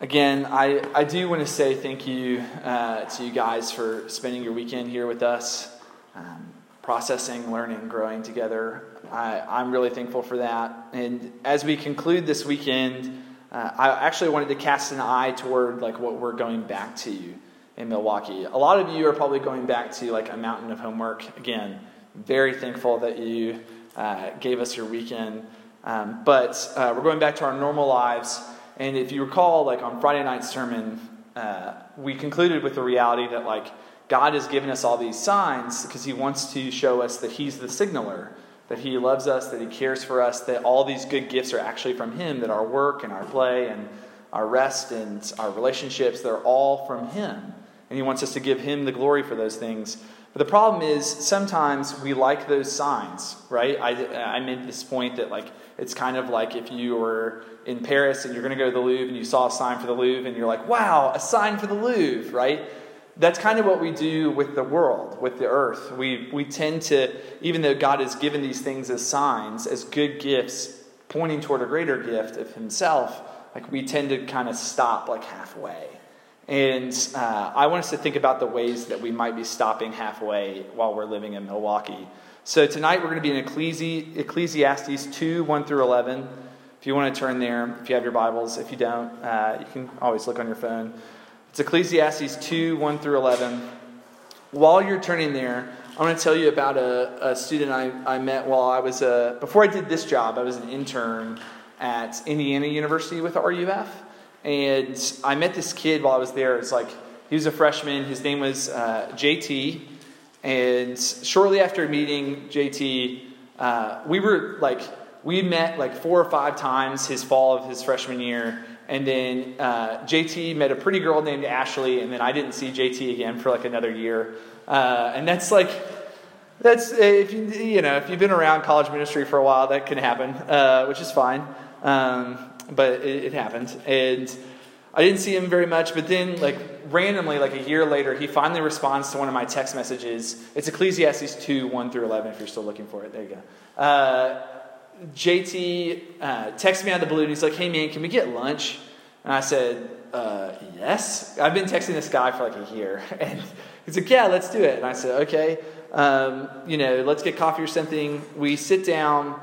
Again, I, I do want to say thank you uh, to you guys for spending your weekend here with us, um, processing, learning, growing together. I, I'm really thankful for that. And as we conclude this weekend, uh, I actually wanted to cast an eye toward like what we're going back to in Milwaukee. A lot of you are probably going back to like a mountain of homework. Again, very thankful that you uh, gave us your weekend. Um, but uh, we're going back to our normal lives. And if you recall, like on Friday night's sermon, uh, we concluded with the reality that like God has given us all these signs because He wants to show us that He's the signaler, that He loves us, that He cares for us, that all these good gifts are actually from Him, that our work and our play and our rest and our relationships, they're all from Him. And He wants us to give Him the glory for those things. The problem is sometimes we like those signs, right? I, I made this point that like it's kind of like if you were in Paris and you're going to go to the Louvre and you saw a sign for the Louvre and you're like, wow, a sign for the Louvre, right? That's kind of what we do with the world, with the earth. We, we tend to, even though God has given these things as signs, as good gifts, pointing toward a greater gift of Himself, like we tend to kind of stop like halfway. And uh, I want us to think about the ways that we might be stopping halfway while we're living in Milwaukee. So tonight we're going to be in Ecclesi- Ecclesiastes 2 1 through 11. If you want to turn there, if you have your Bibles, if you don't, uh, you can always look on your phone. It's Ecclesiastes 2 1 through 11. While you're turning there, I want to tell you about a, a student I, I met while I was, a, before I did this job, I was an intern at Indiana University with RUF. And I met this kid while I was there. It's like, he was a freshman. His name was uh, JT. And shortly after meeting JT, uh, we were like, we met like four or five times his fall of his freshman year. And then uh, JT met a pretty girl named Ashley, and then I didn't see JT again for like another year. Uh, and that's like, that's if you you know if you've been around college ministry for a while, that can happen, uh, which is fine. Um, but it, it happened, and I didn't see him very much. But then, like randomly, like a year later, he finally responds to one of my text messages. It's Ecclesiastes two one through eleven. If you're still looking for it, there you go. Uh, JT uh, texted me out of the blue and he's like, hey man, can we get lunch? And I said, uh, yes. I've been texting this guy for like a year. And he's like, yeah, let's do it. And I said, okay, um, you know, let's get coffee or something. We sit down.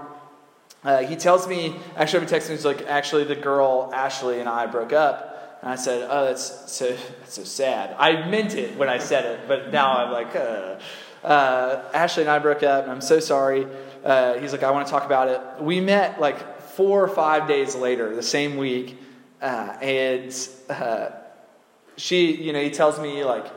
Uh, he tells me, actually, I've been texting, he's like, actually, the girl, Ashley, and I broke up. And I said, oh, that's so, that's so sad. I meant it when I said it, but now I'm like, uh. Uh, Ashley and I broke up, and I'm so sorry. Uh, he's like, I want to talk about it. We met like four or five days later, the same week, uh, and uh, she, you know, he tells me like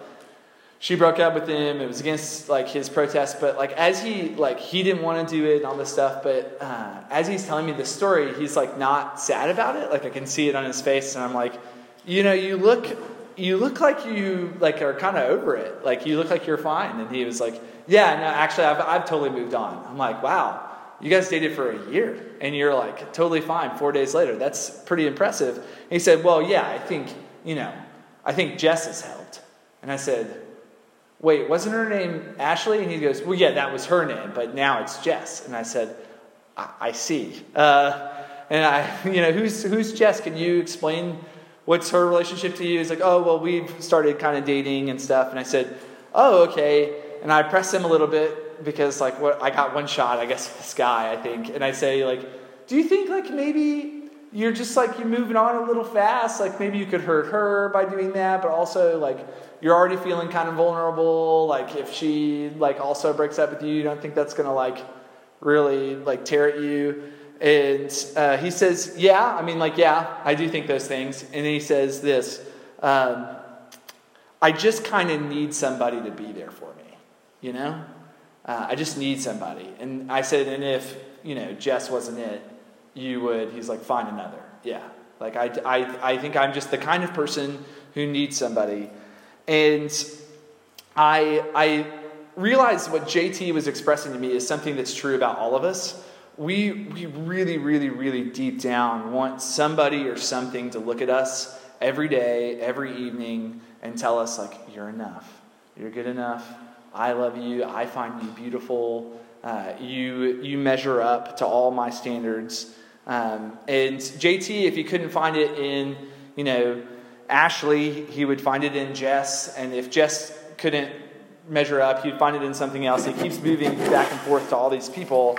she broke up with him. It was against like his protest, but like as he like he didn't want to do it and all this stuff. But uh, as he's telling me this story, he's like not sad about it. Like I can see it on his face, and I'm like, you know, you look you look like you like are kind of over it. Like you look like you're fine. And he was like, yeah, no, actually, I've, I've totally moved on. I'm like, wow, you guys dated for a year and you're like totally fine four days later. That's pretty impressive. And he said, well, yeah, I think, you know, I think Jess has helped. And I said, wait, wasn't her name Ashley? And he goes, well, yeah, that was her name, but now it's Jess. And I said, I, I see. Uh, and I, you know, who's, who's Jess? Can you explain what's her relationship to you? He's like, oh, well, we've started kind of dating and stuff. And I said, oh, okay. And I pressed him a little bit because, like, what I got one shot, I guess, with this guy, I think. And I say, like, do you think, like, maybe you're just like you're moving on a little fast? Like, maybe you could hurt her by doing that, but also, like, you're already feeling kind of vulnerable. Like, if she, like, also breaks up with you, you don't think that's gonna, like, really, like, tear at you. And uh, he says, Yeah, I mean, like, yeah, I do think those things. And then he says this um, I just kind of need somebody to be there for me, you know? Uh, I just need somebody. And I said, And if, you know, Jess wasn't it, you would, he's like, Find another. Yeah. Like, I, I, I think I'm just the kind of person who needs somebody. And I, I realized what JT was expressing to me is something that's true about all of us we, we really, really, really deep down want somebody or something to look at us every day, every evening, and tell us, like, you're enough. You're good enough. I love you. I find you beautiful. Uh, you, you measure up to all my standards. Um, and JT, if you couldn't find it in you know, Ashley, he would find it in Jess, and if Jess couldn't measure up, he'd find it in something else. He keeps moving back and forth to all these people,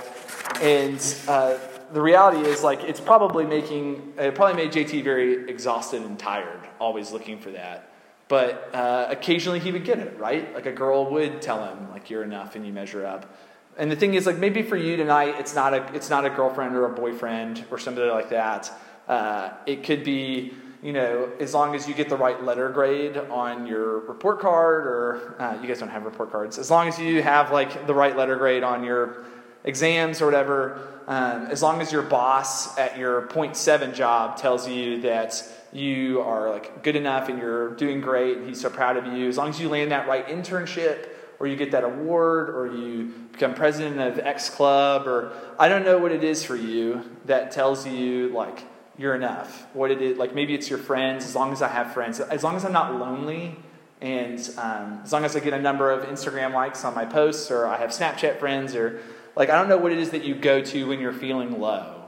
and uh, the reality is, like, it's probably making it probably made JT very exhausted and tired, always looking for that. But uh, occasionally he would get it right. Like a girl would tell him, like, "You're enough," and you measure up. And the thing is, like, maybe for you tonight, it's not a it's not a girlfriend or a boyfriend or somebody like that. Uh, it could be you know, as long as you get the right letter grade on your report card, or uh, you guys don't have report cards, as long as you have like the right letter grade on your exams or whatever, um, as long as your boss at your point seven job tells you that you are like good enough and you're doing great, and he's so proud of you, as long as you land that right internship or you get that award or you become president of X club or I don't know what it is for you that tells you like you're enough. What it is, like maybe it's your friends, as long as I have friends, as long as I'm not lonely, and um, as long as I get a number of Instagram likes on my posts, or I have Snapchat friends, or like I don't know what it is that you go to when you're feeling low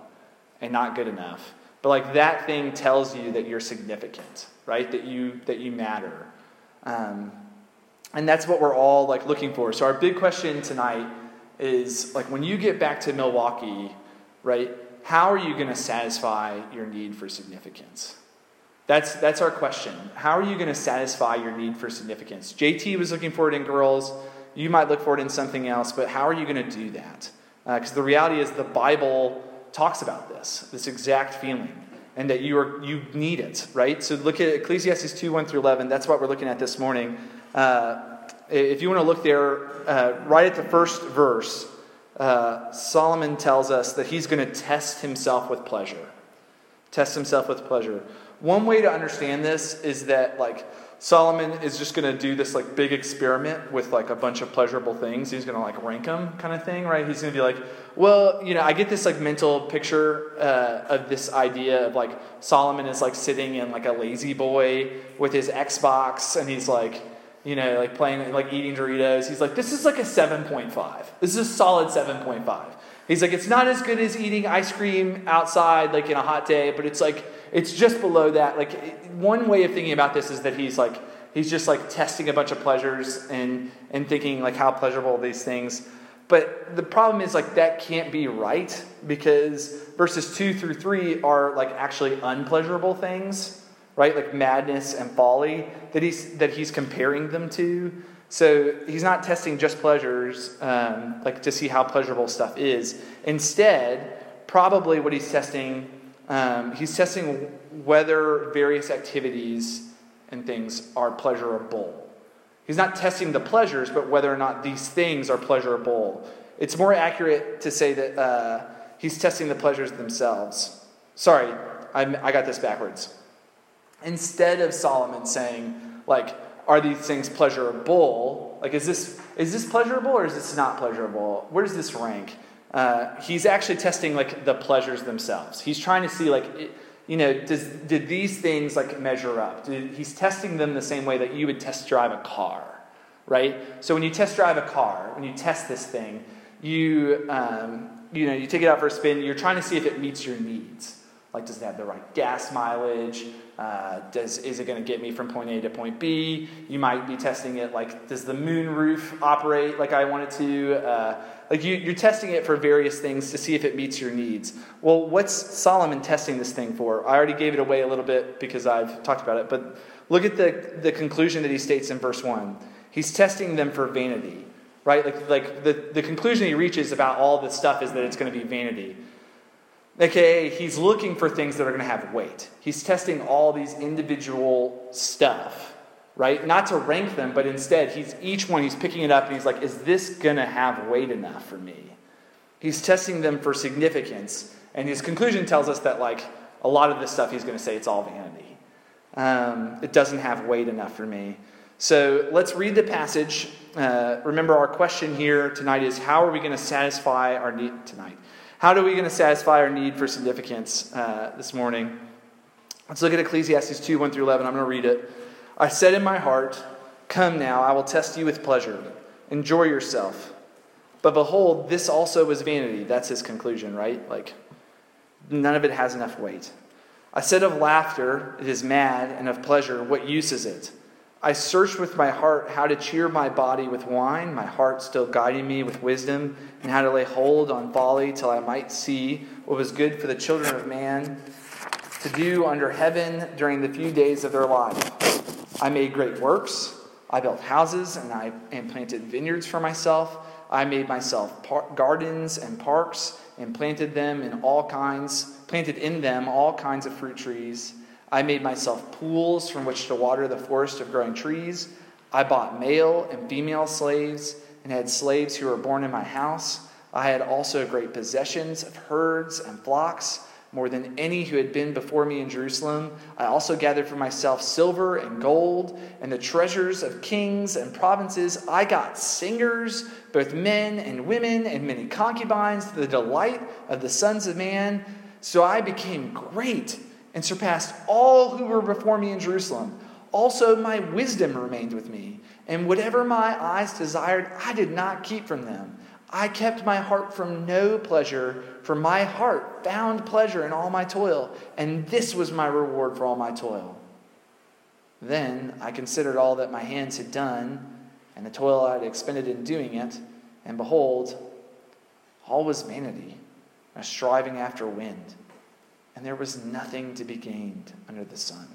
and not good enough. But like that thing tells you that you're significant, right? That you that you matter. Um, and that's what we're all like looking for. So our big question tonight is like when you get back to Milwaukee, right? how are you going to satisfy your need for significance? That's, that's our question. How are you going to satisfy your need for significance? JT was looking for it in girls. You might look for it in something else, but how are you going to do that? Because uh, the reality is, the Bible talks about this, this exact feeling, and that you, are, you need it, right? So look at Ecclesiastes 2 1 through 11. That's what we're looking at this morning. Uh, if you want to look there, uh, right at the first verse, uh, Solomon tells us that he's going to test himself with pleasure. Test himself with pleasure. One way to understand this is that, like, Solomon is just going to do this like big experiment with like a bunch of pleasurable things. He's going to like rank them, kind of thing, right? He's going to be like, well, you know, I get this like mental picture uh, of this idea of like Solomon is like sitting in like a La-Z-Boy with his Xbox, and he's like, you know, like playing, like eating Doritos. He's like, this is like a 7.5. This is a solid 7.5. He's like, it's not as good as eating ice cream outside, like in a hot day, but it's like, it's just below that. Like, one way of thinking about this is that he's like, he's just like testing a bunch of pleasures and, and thinking like how pleasurable these things. But the problem is like that can't be right because verses two through three are like actually unpleasurable things right? Like madness and folly that he's, that he's comparing them to. So he's not testing just pleasures, um, like to see how pleasurable stuff is. Instead, probably what he's testing, um, he's testing whether various activities and things are pleasurable. He's not testing the pleasures, but whether or not these things are pleasurable. It's more accurate to say that uh, he's testing the pleasures themselves. Sorry, I, I got this backwards. Instead of Solomon saying, like, are these things pleasurable? Like, is this, is this pleasurable or is this not pleasurable? Where does this rank? Uh, he's actually testing, like, the pleasures themselves. He's trying to see, like, you know, does, did these things, like, measure up? Did, he's testing them the same way that you would test drive a car, right? So when you test drive a car, when you test this thing, you, um, you know, you take it out for a spin, you're trying to see if it meets your needs. Like, does it have the right gas mileage? Uh, does, is it going to get me from point A to point B? You might be testing it like, does the moon roof operate like I want it to? Uh, like you, you're testing it for various things to see if it meets your needs. Well, what's Solomon testing this thing for? I already gave it away a little bit because I've talked about it, but look at the, the conclusion that he states in verse 1. He's testing them for vanity, right? Like, like the, the conclusion he reaches about all this stuff is that it's going to be vanity. AKA, he's looking for things that are going to have weight. He's testing all these individual stuff, right? Not to rank them, but instead, he's each one, he's picking it up and he's like, is this going to have weight enough for me? He's testing them for significance. And his conclusion tells us that, like, a lot of this stuff he's going to say it's all vanity. Um, it doesn't have weight enough for me. So let's read the passage. Uh, remember, our question here tonight is how are we going to satisfy our need tonight? How are we going to satisfy our need for significance uh, this morning? Let's look at Ecclesiastes 2 1 through 11. I'm going to read it. I said in my heart, Come now, I will test you with pleasure. Enjoy yourself. But behold, this also was vanity. That's his conclusion, right? Like, none of it has enough weight. I said of laughter, it is mad, and of pleasure, what use is it? I searched with my heart how to cheer my body with wine, my heart still guiding me with wisdom, and how to lay hold on folly till I might see what was good for the children of man to do under heaven during the few days of their life. I made great works. I built houses and I and planted vineyards for myself. I made myself par- gardens and parks and planted them in all kinds, planted in them all kinds of fruit trees. I made myself pools from which to water the forest of growing trees. I bought male and female slaves and had slaves who were born in my house. I had also great possessions of herds and flocks, more than any who had been before me in Jerusalem. I also gathered for myself silver and gold and the treasures of kings and provinces. I got singers, both men and women, and many concubines, the delight of the sons of man. So I became great and surpassed all who were before me in Jerusalem. Also, my wisdom remained with me, and whatever my eyes desired, I did not keep from them. I kept my heart from no pleasure, for my heart found pleasure in all my toil, and this was my reward for all my toil. Then I considered all that my hands had done, and the toil I had expended in doing it, and behold, all was vanity, a striving after wind and there was nothing to be gained under the sun.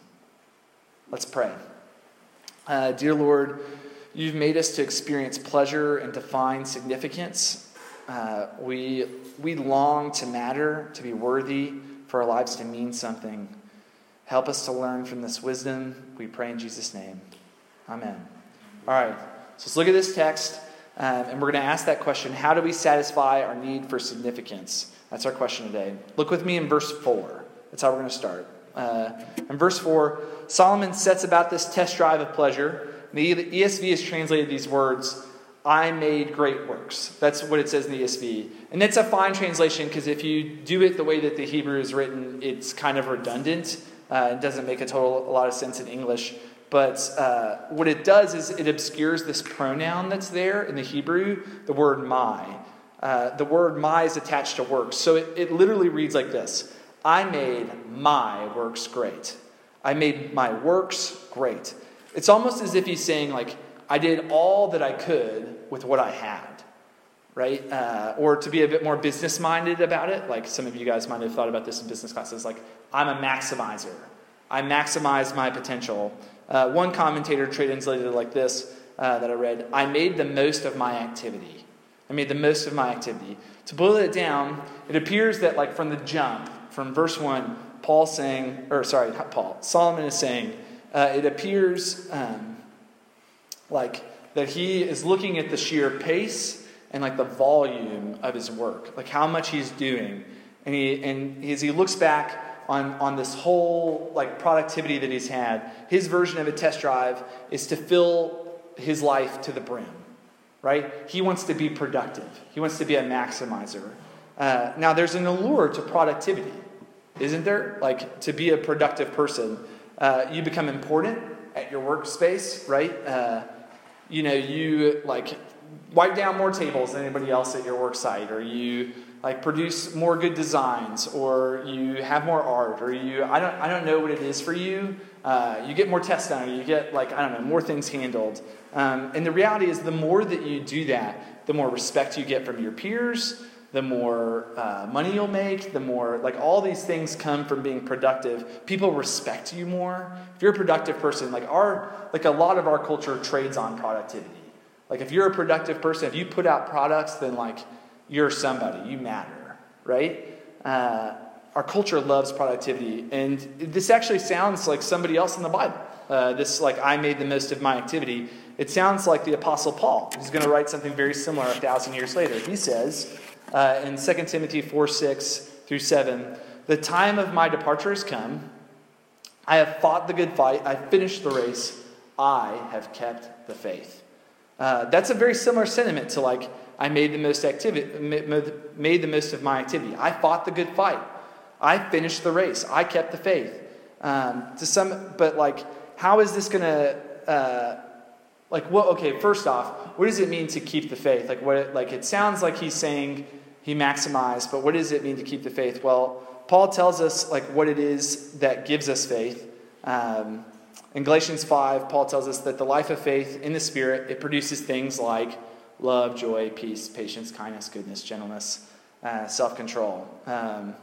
Let's pray. Uh, dear Lord, you've made us to experience pleasure and to find significance. Uh, we, we long to matter, to be worthy, for our lives to mean something. Help us to learn from this wisdom. We pray in Jesus' name. Amen. All right, so let's look at this text, um, and we're going to ask that question How do we satisfy our need for significance? That's our question today. Look with me in verse 4. That's how we're going to start. Uh, in verse 4, Solomon sets about this test drive of pleasure. The ESV has translated these words, I made great works. That's what it says in the ESV. And it's a fine translation because if you do it the way that the Hebrew is written, it's kind of redundant. Uh, it doesn't make a total a lot of sense in English. But uh, what it does is it obscures this pronoun that's there in the Hebrew, the word my. Uh, the word my is attached to works. So it, it literally reads like this I made my works great. I made my works great. It's almost as if he's saying, like, I did all that I could with what I had, right? Uh, or to be a bit more business minded about it, like some of you guys might have thought about this in business classes, like, I'm a maximizer. I maximize my potential. Uh, one commentator translated it like this uh, that I read I made the most of my activity. I made the most of my activity. To boil it down, it appears that, like, from the jump, from verse 1, Paul saying, or sorry, not Paul, Solomon is saying, uh, it appears um, like that he is looking at the sheer pace and like the volume of his work, like how much he's doing. And, he, and as he looks back on, on this whole like productivity that he's had, his version of a test drive is to fill his life to the brim right? He wants to be productive, he wants to be a maximizer. Uh, now, there's an allure to productivity, isn't there? Like to be a productive person, uh, you become important at your workspace, right? Uh, you know, you like wipe down more tables than anybody else at your work site, or you like produce more good designs, or you have more art, or you I don't I don't know what it is for you. Uh, you get more tests done, you get like I don't know more things handled. Um, and the reality is, the more that you do that, the more respect you get from your peers, the more uh, money you'll make, the more, like, all these things come from being productive. People respect you more. If you're a productive person, like, our, like, a lot of our culture trades on productivity. Like, if you're a productive person, if you put out products, then, like, you're somebody, you matter, right? Uh, our culture loves productivity. And this actually sounds like somebody else in the Bible. Uh, this, like, I made the most of my activity. It sounds like the Apostle Paul, who's going to write something very similar a thousand years later. He says uh, in 2 Timothy 4 6 through 7, The time of my departure has come. I have fought the good fight. I've finished the race. I have kept the faith. Uh, that's a very similar sentiment to like, I made the most activity, made the most of my activity. I fought the good fight. I finished the race. I kept the faith. Um, to some, but like, how is this to uh, like, what, okay, first off, what does it mean to keep the faith? Like, what, like, it sounds like he's saying he maximized, but what does it mean to keep the faith? Well, Paul tells us like what it is that gives us faith. Um, in Galatians 5, Paul tells us that the life of faith in the Spirit, it produces things like love, joy, peace, patience, kindness, goodness, gentleness, uh, self-control, um,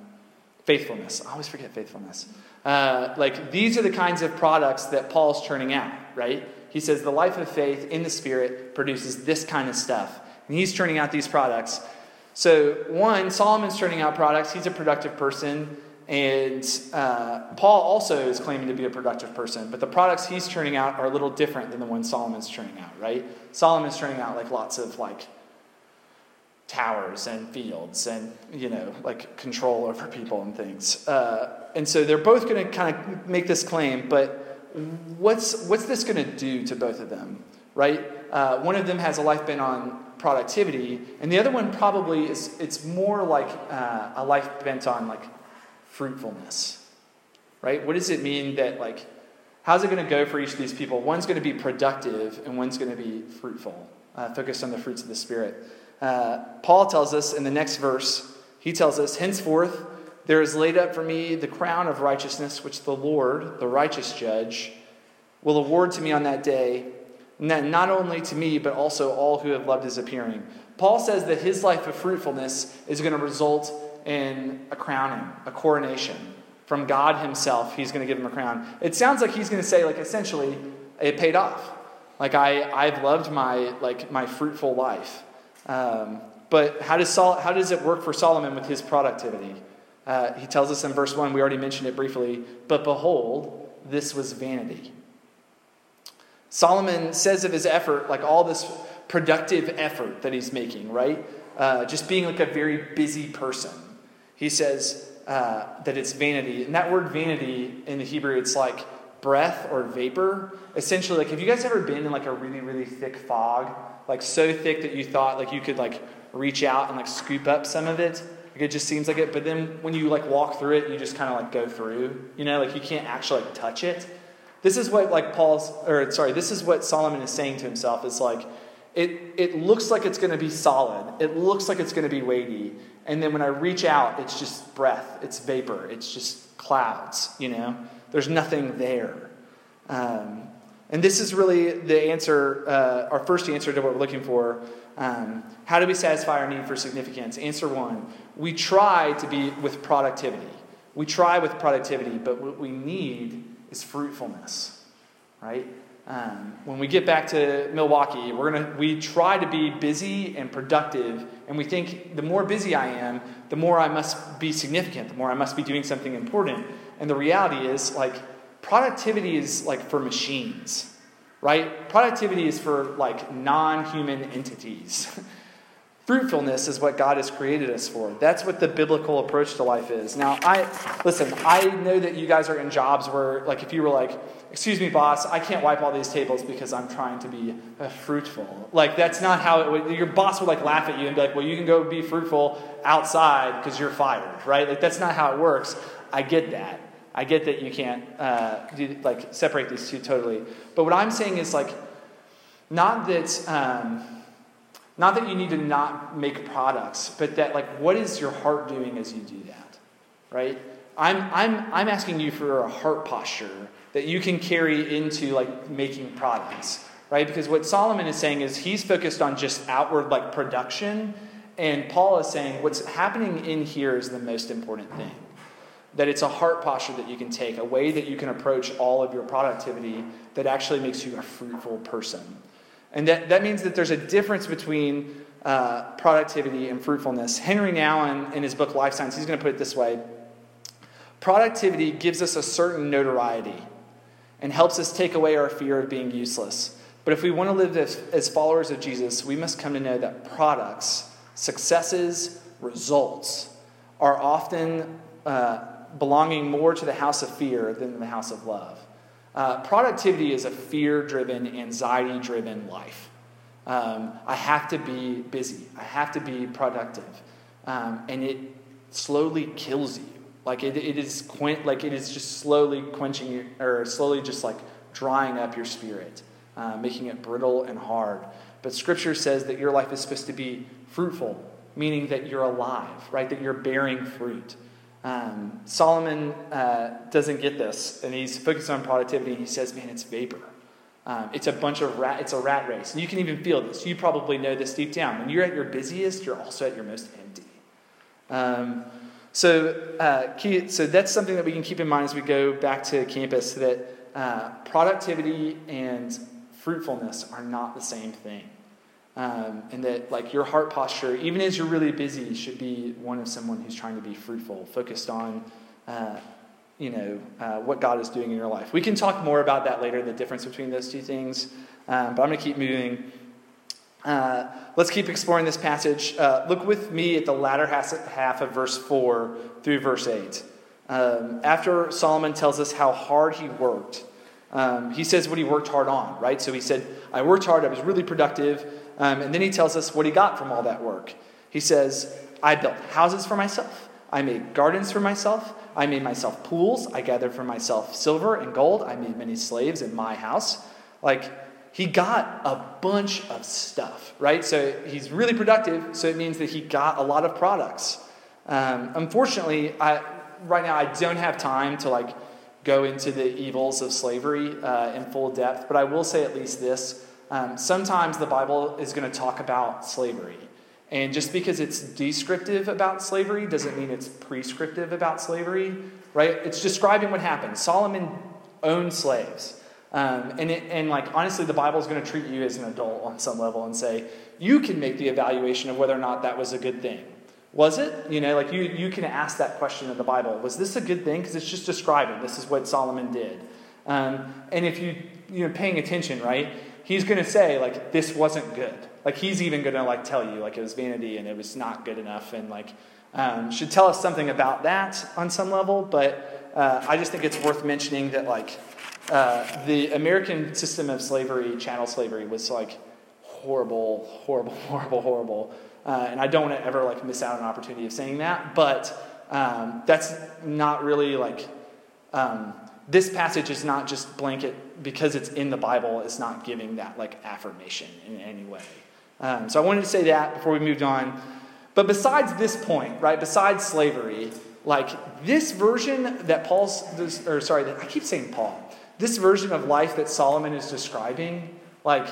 faithfulness. I always forget faithfulness. Uh, like these are the kinds of products that Paul's churning out, right? He says the life of faith in the Spirit produces this kind of stuff. And he's churning out these products. So, one, Solomon's churning out products. He's a productive person. And uh, Paul also is claiming to be a productive person, but the products he's churning out are a little different than the ones Solomon's churning out, right? Solomon's churning out like lots of like towers and fields and you know like control over people and things. Uh, and so they're both going to kind of make this claim, but what's what's this going to do to both of them, right? Uh, one of them has a life bent on productivity, and the other one probably is it's more like uh, a life bent on like fruitfulness, right? What does it mean that, like, how's it going to go for each of these people? One's going to be productive and one's going to be fruitful, uh, focused on the fruits of the Spirit. Uh, Paul tells us in the next verse, he tells us, Henceforth, there is laid up for me the crown of righteousness, which the Lord, the righteous judge, will award to me on that day, not only to me, but also all who have loved his appearing. Paul says that his life of fruitfulness is going to result in a crowning, a coronation. From God Himself, He's going to give him a crown. It sounds like He's going to say, like, essentially, it paid off. Like, I, I've loved my, like, my fruitful life. Um, but how does, Sol- how does it work for Solomon with his productivity? Uh, he tells us in verse 1, we already mentioned it briefly, but behold, this was vanity. Solomon says of his effort, like all this productive effort that he's making, right? Uh, just being like a very busy person he says uh, that it's vanity. And that word vanity in the Hebrew, it's like breath or vapor. Essentially, like, have you guys ever been in like a really, really thick fog? Like, so thick that you thought like you could like reach out and like scoop up some of it? Like, it just seems like it. But then when you like walk through it, you just kind of like go through. You know, like you can't actually like touch it. This is what like Paul's, or sorry, this is what Solomon is saying to himself. Is like, it, it looks like it's going to be solid. It looks like it's going to be weighty. And then when I reach out, it's just breath, it's vapor, it's just clouds, you know? There's nothing there. Um, and this is really the answer, uh, our first answer to what we're looking for. Um, how do we satisfy our need for significance? Answer one we try to be with productivity. We try with productivity, but what we need is fruitfulness, right? Um, when we get back to Milwaukee, we're gonna we try to be busy and productive, and we think the more busy I am, the more I must be significant, the more I must be doing something important. And the reality is, like, productivity is like for machines, right? Productivity is for like non-human entities. Fruitfulness is what God has created us for. That's what the biblical approach to life is. Now, I listen, I know that you guys are in jobs where, like, if you were like, excuse me, boss, I can't wipe all these tables because I'm trying to be uh, fruitful. Like, that's not how it would, your boss would, like, laugh at you and be like, well, you can go be fruitful outside because you're fired, right? Like, that's not how it works. I get that. I get that you can't, uh, do, like, separate these two totally. But what I'm saying is, like, not that, um, not that you need to not make products, but that, like, what is your heart doing as you do that, right? I'm, I'm, I'm asking you for a heart posture that you can carry into, like, making products, right? Because what Solomon is saying is he's focused on just outward, like, production, and Paul is saying what's happening in here is the most important thing. That it's a heart posture that you can take, a way that you can approach all of your productivity that actually makes you a fruitful person. And that, that means that there's a difference between uh, productivity and fruitfulness. Henri Nouwen, in his book Lifesigns, he's going to put it this way Productivity gives us a certain notoriety and helps us take away our fear of being useless. But if we want to live as, as followers of Jesus, we must come to know that products, successes, results are often uh, belonging more to the house of fear than the house of love. Uh, productivity is a fear driven, anxiety driven life. Um, I have to be busy, I have to be productive. Um, and it slowly kills you. Like it, it is quen- like it is just slowly quenching you, or slowly just like drying up your spirit, uh, making it brittle and hard. But Scripture says that your life is supposed to be fruitful, meaning that you're alive, right? That you're bearing fruit. Um, Solomon uh, doesn't get this, and he's focused on productivity. and He says, "Man, it's vapor. Um, it's a bunch of rat. It's a rat race, and you can even feel this. You probably know this deep down. When you're at your busiest, you're also at your most empty. Um, so, uh, key, so that's something that we can keep in mind as we go back to campus. That uh, productivity and fruitfulness are not the same thing. Um, and that like your heart posture even as you're really busy should be one of someone who's trying to be fruitful focused on uh, you know uh, what god is doing in your life. We can talk more about that later the difference between those two things um, but i'm going to keep moving. Uh, let's keep exploring this passage. Uh, look with me at the latter half of verse 4 through verse 8 um, after solomon tells us how hard he worked um, he says what he worked hard on right? So he said i worked hard i was really productive um, and then he tells us what he got from all that work. He says, I built houses for myself. I made gardens for myself. I made myself pools. I gathered for myself silver and gold. I made many slaves in my house. Like, he got a bunch of stuff, right? So he's really productive, so it means that he got a lot of products. Um, unfortunately, I, right now I don't have time to like go into the evils of slavery uh, in full depth, but I will say at least this. Um, sometimes the Bible is going to talk about slavery. And just because it's descriptive about slavery doesn't mean it's prescriptive about slavery, right? It's describing what happened. Solomon owned slaves. Um, and, it, and like honestly, the Bible is going to treat you as an adult on some level and say you can make the evaluation of whether or not that was a good thing. Was it? You know, like you, you can ask that question in the Bible. Was this a good thing? Because it's just describing this is what Solomon did. Um, and if you you know paying attention, right? He's going to say like this wasn't good. Like he's even going to like tell you like it was vanity and it was not good enough and like um, should tell us something about that on some level but uh, i just think it's worth mentioning that like uh, the american system of slavery chattel slavery was like horrible horrible horrible horrible. Uh, and i don't want to ever like miss out on an opportunity of saying that but um, that's not really like um, this passage is not just blanket because it's in the Bible, it's not giving that like affirmation in any way. Um, so I wanted to say that before we moved on. But besides this point, right, besides slavery, like this version that Paul's, this, or sorry, I keep saying Paul, this version of life that Solomon is describing, like,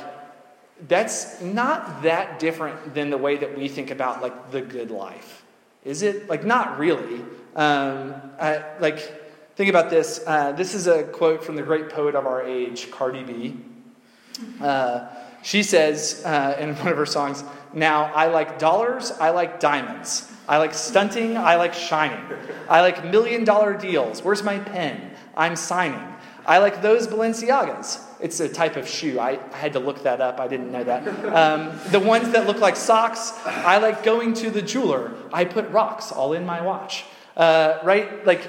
that's not that different than the way that we think about like the good life. Is it? Like, not really. Um, I, like, Think about this. Uh, this is a quote from the great poet of our age, Cardi B. Uh, she says uh, in one of her songs, Now I like dollars, I like diamonds. I like stunting, I like shining. I like million dollar deals. Where's my pen? I'm signing. I like those Balenciagas. It's a type of shoe. I, I had to look that up. I didn't know that. Um, the ones that look like socks. I like going to the jeweler. I put rocks all in my watch. Uh, right? Like,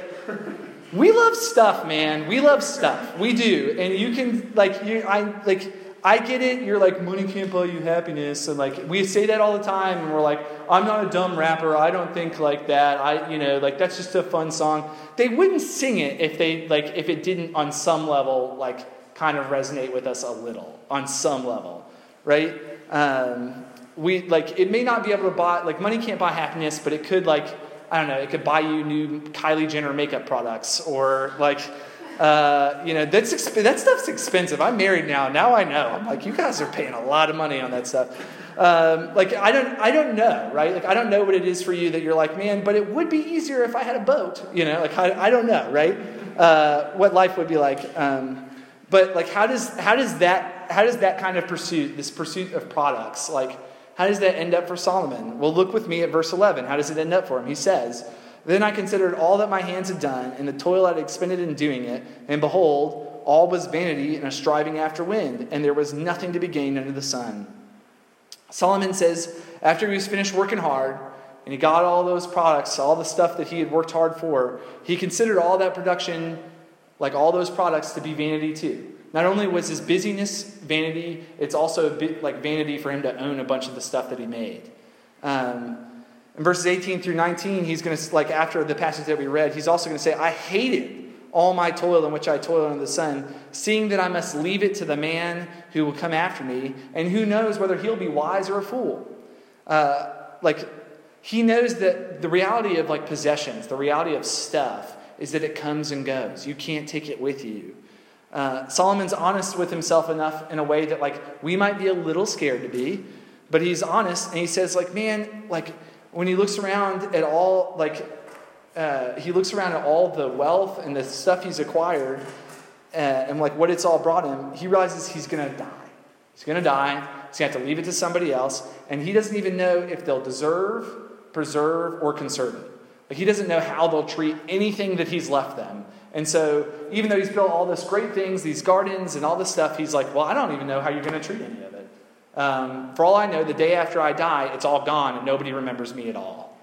we love stuff, man. We love stuff. We do. And you can like you I like I get it. You're like money can't buy you happiness and like we say that all the time and we're like I'm not a dumb rapper. I don't think like that. I you know, like that's just a fun song. They wouldn't sing it if they like if it didn't on some level like kind of resonate with us a little on some level, right? Um, we like it may not be able to buy like money can't buy happiness, but it could like I don't know, it could buy you new Kylie Jenner makeup products or like, uh, you know, that's exp- that stuff's expensive. I'm married now. Now I know. I'm like, you guys are paying a lot of money on that stuff. Um, like, I don't, I don't know, right? Like, I don't know what it is for you that you're like, man, but it would be easier if I had a boat. You know, like, I, I don't know, right? Uh, what life would be like. Um, but like, how does how does that how does that kind of pursuit, this pursuit of products, like? How does that end up for Solomon? Well, look with me at verse 11. How does it end up for him? He says, Then I considered all that my hands had done, and the toil I had expended in doing it, and behold, all was vanity and a striving after wind, and there was nothing to be gained under the sun. Solomon says, after he was finished working hard, and he got all those products, all the stuff that he had worked hard for, he considered all that production, like all those products, to be vanity too. Not only was his busyness vanity, it's also like vanity for him to own a bunch of the stuff that he made. Um, in verses 18 through 19, he's going to, like after the passage that we read, he's also going to say, I hated all my toil in which I toil under the sun, seeing that I must leave it to the man who will come after me, and who knows whether he'll be wise or a fool. Uh, like, he knows that the reality of like possessions, the reality of stuff, is that it comes and goes. You can't take it with you. Uh, Solomon's honest with himself enough in a way that like we might be a little scared to be, but he's honest and he says like, man, like when he looks around at all like uh, he looks around at all the wealth and the stuff he's acquired uh, and like what it's all brought him, he realizes he's going to die. He's going to die. He's going to have to leave it to somebody else, and he doesn't even know if they'll deserve preserve, or conserve it. Like he doesn't know how they'll treat anything that he's left them. And so, even though he's built all this great things, these gardens and all this stuff, he's like, well, I don't even know how you're going to treat any of it. Um, for all I know, the day after I die, it's all gone and nobody remembers me at all.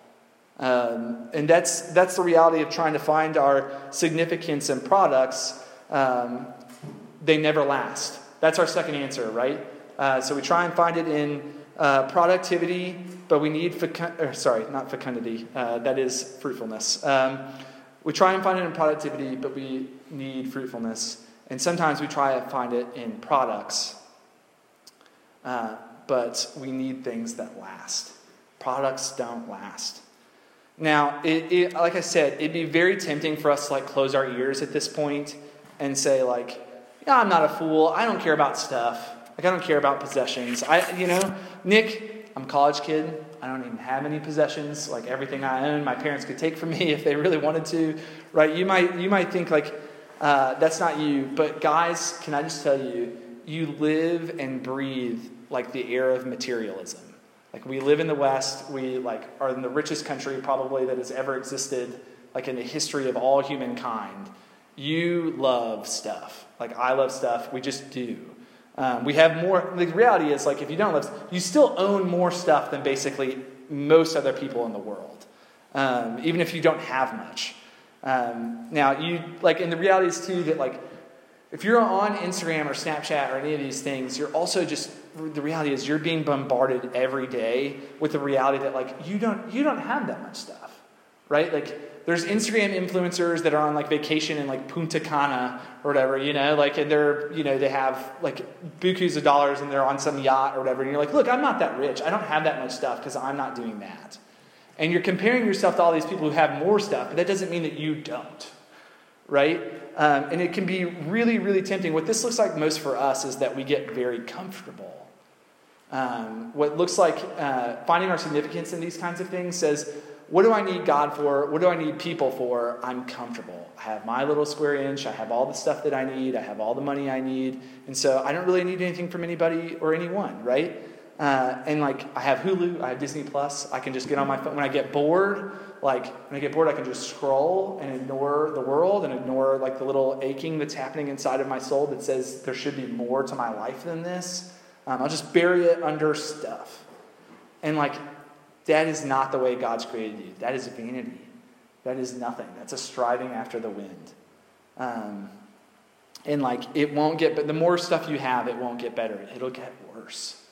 Um, and that's, that's the reality of trying to find our significance in products. Um, they never last. That's our second answer, right? Uh, so we try and find it in uh, productivity, but we need, fecu- sorry, not fecundity, uh, that is fruitfulness. We try and find it in productivity, but we need fruitfulness. And sometimes we try and find it in products, uh, but we need things that last. Products don't last. Now, it, it, like I said, it'd be very tempting for us to like close our ears at this point and say like, "Yeah, I'm not a fool. I don't care about stuff. Like I don't care about possessions. I, you know, Nick, I'm a college kid. I don't even have any possessions. Like everything I own, my parents could take from me if they really wanted to, right? You might, you might think like uh, that's not you, but guys, can I just tell you, you live and breathe like the era of materialism. Like we live in the West, we like are in the richest country probably that has ever existed, like in the history of all humankind. You love stuff. Like I love stuff. We just do. Um, we have more. The reality is, like, if you don't live, you still own more stuff than basically most other people in the world, um, even if you don't have much. Um, now, you like, and the reality is too that like, if you're on Instagram or Snapchat or any of these things, you're also just the reality is you're being bombarded every day with the reality that like you don't you don't have that much stuff, right? Like there's Instagram influencers that are on like vacation in like Punta Cana or whatever, you know, like and they're you know they have like bukus of dollars and they're on some yacht or whatever, and you're like, look, I'm not that rich. I don't have that much stuff because I'm not doing that. And you're comparing yourself to all these people who have more stuff, but that doesn't mean that you don't, right? Um, and it can be really, really tempting. What this looks like most for us is that we get very comfortable. Um, what looks like uh, finding our significance in these kinds of things says, what do I need God for? What do I need people for? I'm comfortable. I have my little square inch. I have all the stuff that I need. I have all the money I need. And so I don't really need anything from anybody or anyone, right? Uh, and like I have Hulu, I have Disney Plus. I can just get on my phone. When I get bored, like when I get bored, I can just scroll and ignore the world and ignore like the little aching that's happening inside of my soul that says there should be more to my life than this. Um, I'll just bury it under stuff. And like that is not the way God's created you. That is vanity. That is nothing. That's a striving after the wind. Um, and like it won't get, but the more stuff you have, it won't get better. It'll get worse.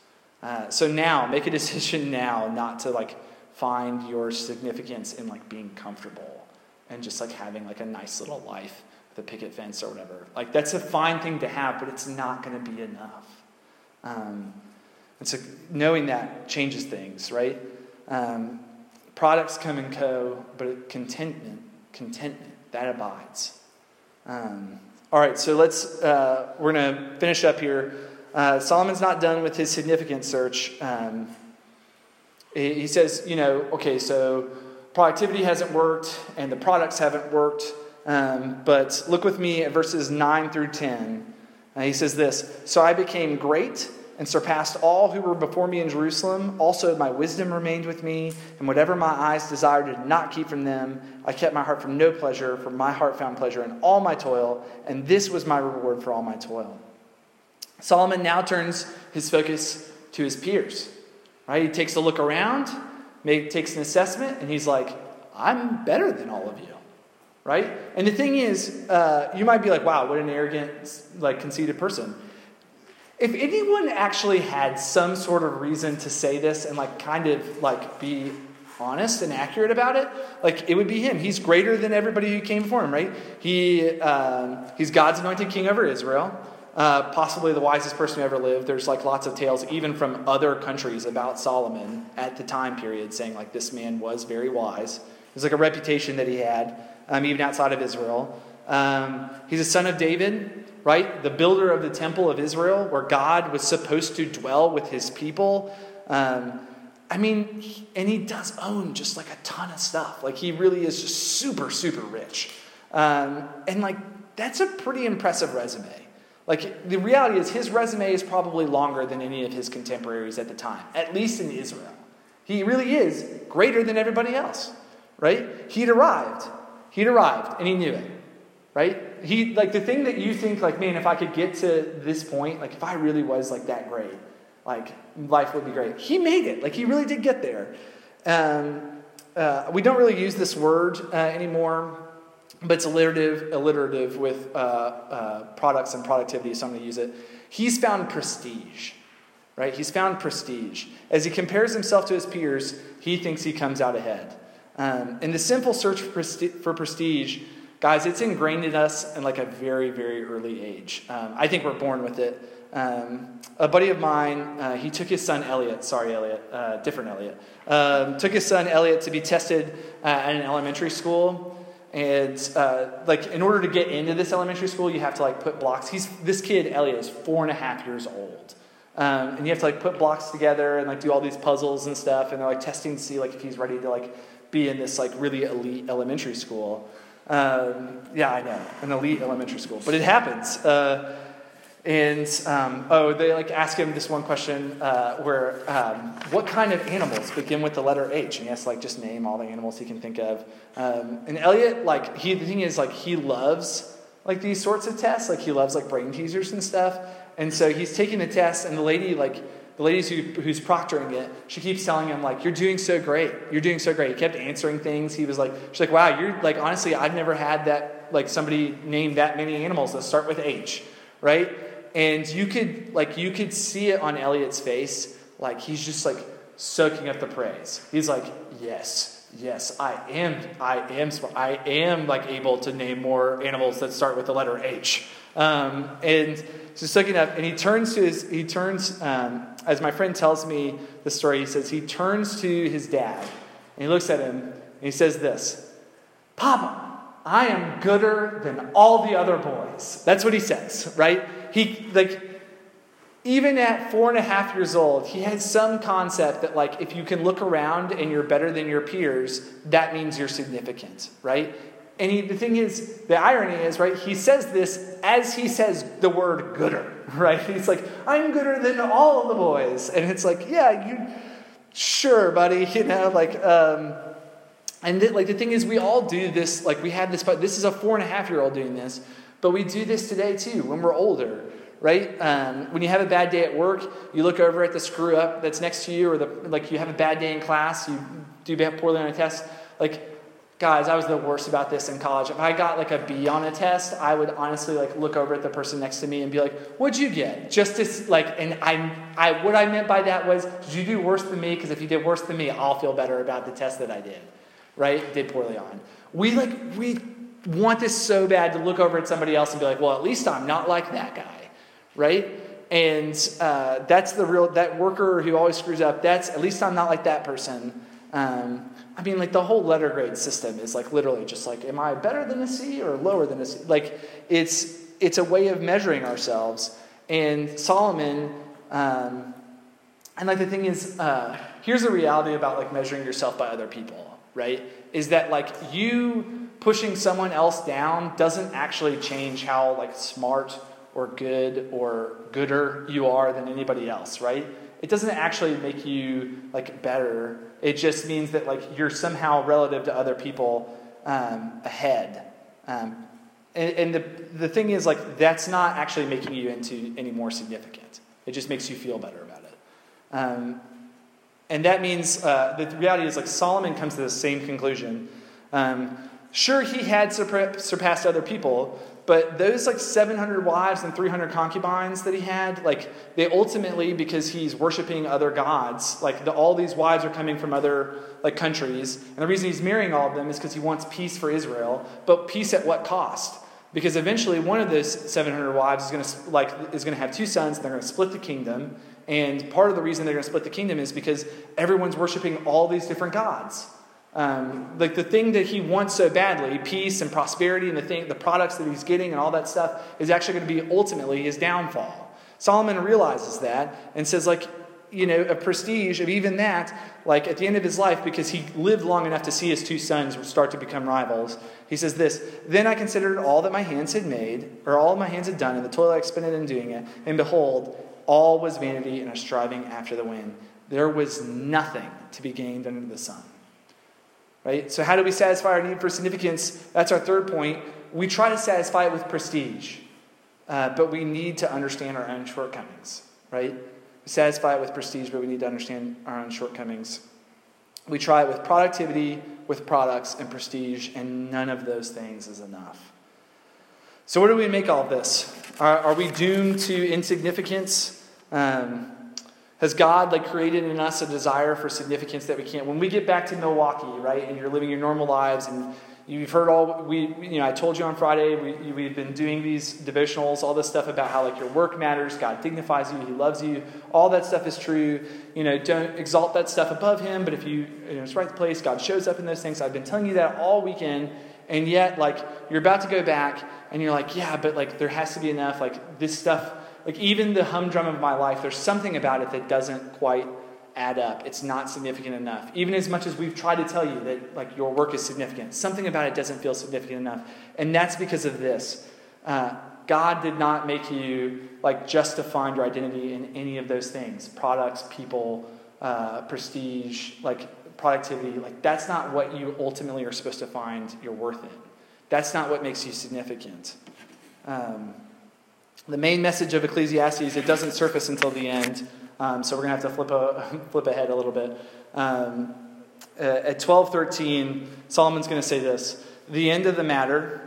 Uh, so now, make a decision now not to like find your significance in like being comfortable and just like having like a nice little life with a picket fence or whatever. Like that's a fine thing to have, but it's not going to be enough. Um, and so knowing that changes things, right? Um, products come and go, but contentment, contentment, that abides. Um, all right, so let's, uh, we're going to finish up here. Uh, Solomon's not done with his significant search. Um, he, he says, you know, okay, so productivity hasn't worked and the products haven't worked. Um, but look with me at verses 9 through 10. Uh, he says this So I became great and surpassed all who were before me in Jerusalem. Also, my wisdom remained with me, and whatever my eyes desired did not keep from them. I kept my heart from no pleasure, for my heart found pleasure in all my toil, and this was my reward for all my toil. Solomon now turns his focus to his peers. Right? He takes a look around, takes an assessment, and he's like, I'm better than all of you. Right? And the thing is, uh, you might be like, wow, what an arrogant, like conceited person. If anyone actually had some sort of reason to say this and like kind of like be honest and accurate about it, like it would be him. He's greater than everybody who came before him, right? He um, he's God's anointed king over Israel. uh, possibly the wisest person who ever lived. There's like lots of tales, even from other countries, about Solomon at the time period, saying like this man was very wise. There's like a reputation that he had, um, even outside of Israel. Um, he's a son of David, right? The builder of the temple of Israel, where God was supposed to dwell with his people. Um, I mean, and he does own just like a ton of stuff. Like he really is just super, super rich. Um, and like that's a pretty impressive resume. Like, the reality is, his resume is probably longer than any of his contemporaries at the time, at least in Israel. He really is greater than everybody else, right? He'd arrived. He'd arrived, and he knew it, right? He, like, the thing that you think, like, man, if I could get to this point, like, if I really was, like, that great, like, life would be great. He made it. Like, he really did get there. Um, uh, we don't really use this word uh, anymore but it's alliterative, alliterative with uh, uh, products and productivity, so I'm going to use it. He's found prestige, right? He's found prestige. As he compares himself to his peers, he thinks he comes out ahead. Um, and the simple search for prestige, for prestige, guys, it's ingrained in us in like a very, very early age. Um, I think we're born with it. Um, a buddy of mine, uh, he took his son Elliot, sorry, Elliot, uh, different Elliot, um, took his son Elliot to be tested uh, at an elementary school. And uh, like, in order to get into this elementary school, you have to like put blocks. He's this kid Elliot is four and a half years old, um, and you have to like put blocks together and like do all these puzzles and stuff. And they're like testing to see like if he's ready to like be in this like really elite elementary school. Um, yeah, I know, an elite elementary school, but it happens. Uh, and um, oh, they like ask him this one question uh, where um, what kind of animals begin with the letter H? And he has to like just name all the animals he can think of. Um, and Elliot, like he, the thing is, like he loves like these sorts of tests. Like he loves like brain teasers and stuff. And so he's taking the test, and the lady like the lady who, who's proctoring it, she keeps telling him like, "You're doing so great. You're doing so great." He kept answering things. He was like, "She's like, wow, you're like honestly, I've never had that like somebody name that many animals that start with H, right?" and you could like you could see it on Elliot's face, like he's just like soaking up the praise. He's like, yes, yes, I am, I am, I am like able to name more animals that start with the letter H. Um, and just soaking up, and he turns to his, he turns, um, as my friend tells me the story, he says he turns to his dad, and he looks at him, and he says this, Papa, I am gooder than all the other boys. That's what he says, right? he like even at four and a half years old, he had some concept that, like, if you can look around and you're better than your peers, that means you're significant, right? And he, the thing is, the irony is, right, he says this as he says the word gooder, right? He's like, I'm gooder than all of the boys. And it's like, yeah, you, sure, buddy, you know, like, um, and like the thing is, we all do this, like, we had this, but this is a four and a half year old doing this. But we do this today too when we're older, right? Um, when you have a bad day at work, you look over at the screw up that's next to you, or the, like you have a bad day in class, you do poorly on a test. Like, guys, I was the worst about this in college. If I got like a B on a test, I would honestly like look over at the person next to me and be like, "What'd you get?" Just to like, and I, I, what I meant by that was, did you do worse than me? Because if you did worse than me, I'll feel better about the test that I did, right? Did poorly on. We like we want this so bad to look over at somebody else and be like, well, at least I'm not like that guy, right? And uh, that's the real, that worker who always screws up, that's, at least I'm not like that person. Um, I mean, like the whole letter grade system is like literally just like, am I better than a C or lower than a C? Like it's, it's a way of measuring ourselves. And Solomon, um, and like the thing is, uh, here's the reality about like measuring yourself by other people, right? Is that like you pushing someone else down doesn't actually change how like smart or good or gooder you are than anybody else, right? It doesn't actually make you like better. It just means that like you're somehow relative to other people um, ahead. Um, and, and the, the thing is like that's not actually making you into any more significant. It just makes you feel better about it. Um, and that means uh, the reality is like Solomon comes to the same conclusion. Um, Sure, he had surpassed other people, but those like 700 wives and 300 concubines that he had, like they ultimately, because he's worshiping other gods, like the, all these wives are coming from other like countries, and the reason he's marrying all of them is because he wants peace for Israel, but peace at what cost? Because eventually one of those 700 wives is going to like is going to have two sons and they're going to split the kingdom. And part of the reason they're going to split the kingdom is because everyone's worshiping all these different gods. Um, like the thing that he wants so badly, peace and prosperity, and the thing, the products that he's getting, and all that stuff, is actually going to be ultimately his downfall. Solomon realizes that and says, like, you know, a prestige of even that, like at the end of his life, because he lived long enough to see his two sons start to become rivals. He says this Then I considered all that my hands had made, or all my hands had done, and the toil I expended in doing it, and behold, all was vanity and a striving after the wind. There was nothing to be gained under the sun. Right? So, how do we satisfy our need for significance? That's our third point. We try to satisfy it with prestige, uh, but we need to understand our own shortcomings. Right? We satisfy it with prestige, but we need to understand our own shortcomings. We try it with productivity, with products, and prestige, and none of those things is enough. So, what do we make all this? Are, are we doomed to insignificance? Um, has God like created in us a desire for significance that we can't? When we get back to Milwaukee, right, and you're living your normal lives, and you've heard all we, you know, I told you on Friday we, we've been doing these devotionals, all this stuff about how like your work matters, God dignifies you, He loves you, all that stuff is true. You know, don't exalt that stuff above Him, but if you, you know, it's right place, God shows up in those things. I've been telling you that all weekend, and yet like you're about to go back, and you're like, yeah, but like there has to be enough, like this stuff like, even the humdrum of my life, there's something about it that doesn't quite add up. It's not significant enough. Even as much as we've tried to tell you that, like, your work is significant, something about it doesn't feel significant enough. And that's because of this. Uh, God did not make you, like, just to find your identity in any of those things products, people, uh, prestige, like, productivity. Like, that's not what you ultimately are supposed to find your worth in. That's not what makes you significant. Um, the main message of Ecclesiastes, it doesn't surface until the end. Um, so we're going to have to flip, a, flip ahead a little bit. Um, uh, at 12:13, Solomon's going to say this: "The end of the matter,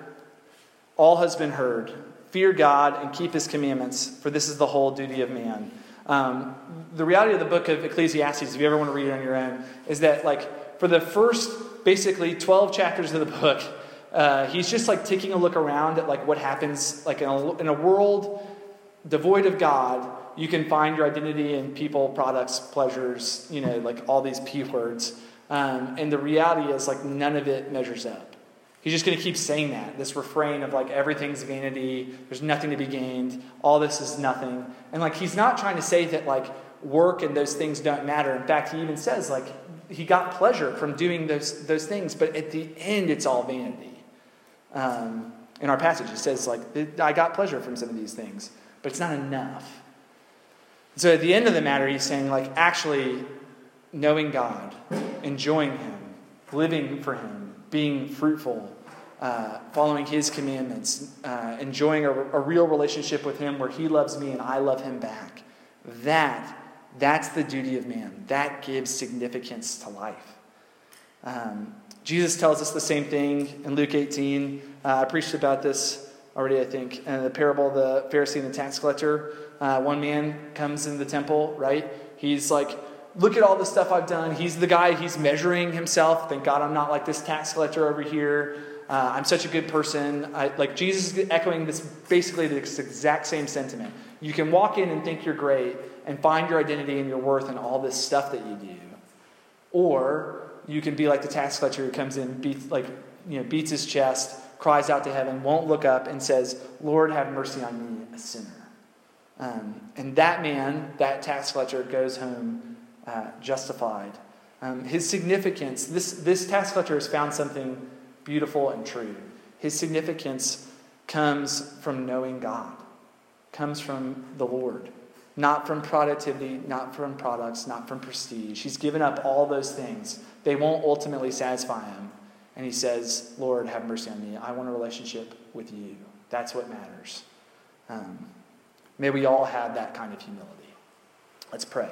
all has been heard. Fear God and keep His commandments, for this is the whole duty of man." Um, the reality of the book of Ecclesiastes, if you ever want to read it on your own, is that like for the first basically 12 chapters of the book, uh, he's just like taking a look around at like what happens like in a, in a world devoid of God. You can find your identity in people, products, pleasures, you know, like all these p words. Um, and the reality is like none of it measures up. He's just going to keep saying that this refrain of like everything's vanity, there's nothing to be gained, all this is nothing. And like he's not trying to say that like work and those things don't matter. In fact, he even says like he got pleasure from doing those those things, but at the end it's all vanity um, in our passage. It says, like, I got pleasure from some of these things, but it's not enough. So at the end of the matter, he's saying, like, actually knowing God, enjoying Him, living for Him, being fruitful, uh, following His commandments, uh, enjoying a, a real relationship with Him where He loves me and I love Him back. That, that's the duty of man. That gives significance to life. Um, Jesus tells us the same thing in Luke 18. Uh, I preached about this already, I think. Uh, the parable of the Pharisee and the tax collector. Uh, one man comes in the temple, right? He's like, look at all the stuff I've done. He's the guy, he's measuring himself. Thank God I'm not like this tax collector over here. Uh, I'm such a good person. I, like Jesus is echoing this basically this exact same sentiment. You can walk in and think you're great and find your identity and your worth in all this stuff that you do. Or you can be like the tax collector who comes in, beats, like, you know, beats his chest, cries out to heaven, won't look up, and says, Lord, have mercy on me, a sinner. Um, and that man, that tax collector, goes home uh, justified. Um, his significance, this, this tax collector has found something beautiful and true. His significance comes from knowing God, comes from the Lord, not from productivity, not from products, not from prestige. He's given up all those things they won't ultimately satisfy him. And he says, Lord, have mercy on me. I want a relationship with you. That's what matters. Um, may we all have that kind of humility. Let's pray.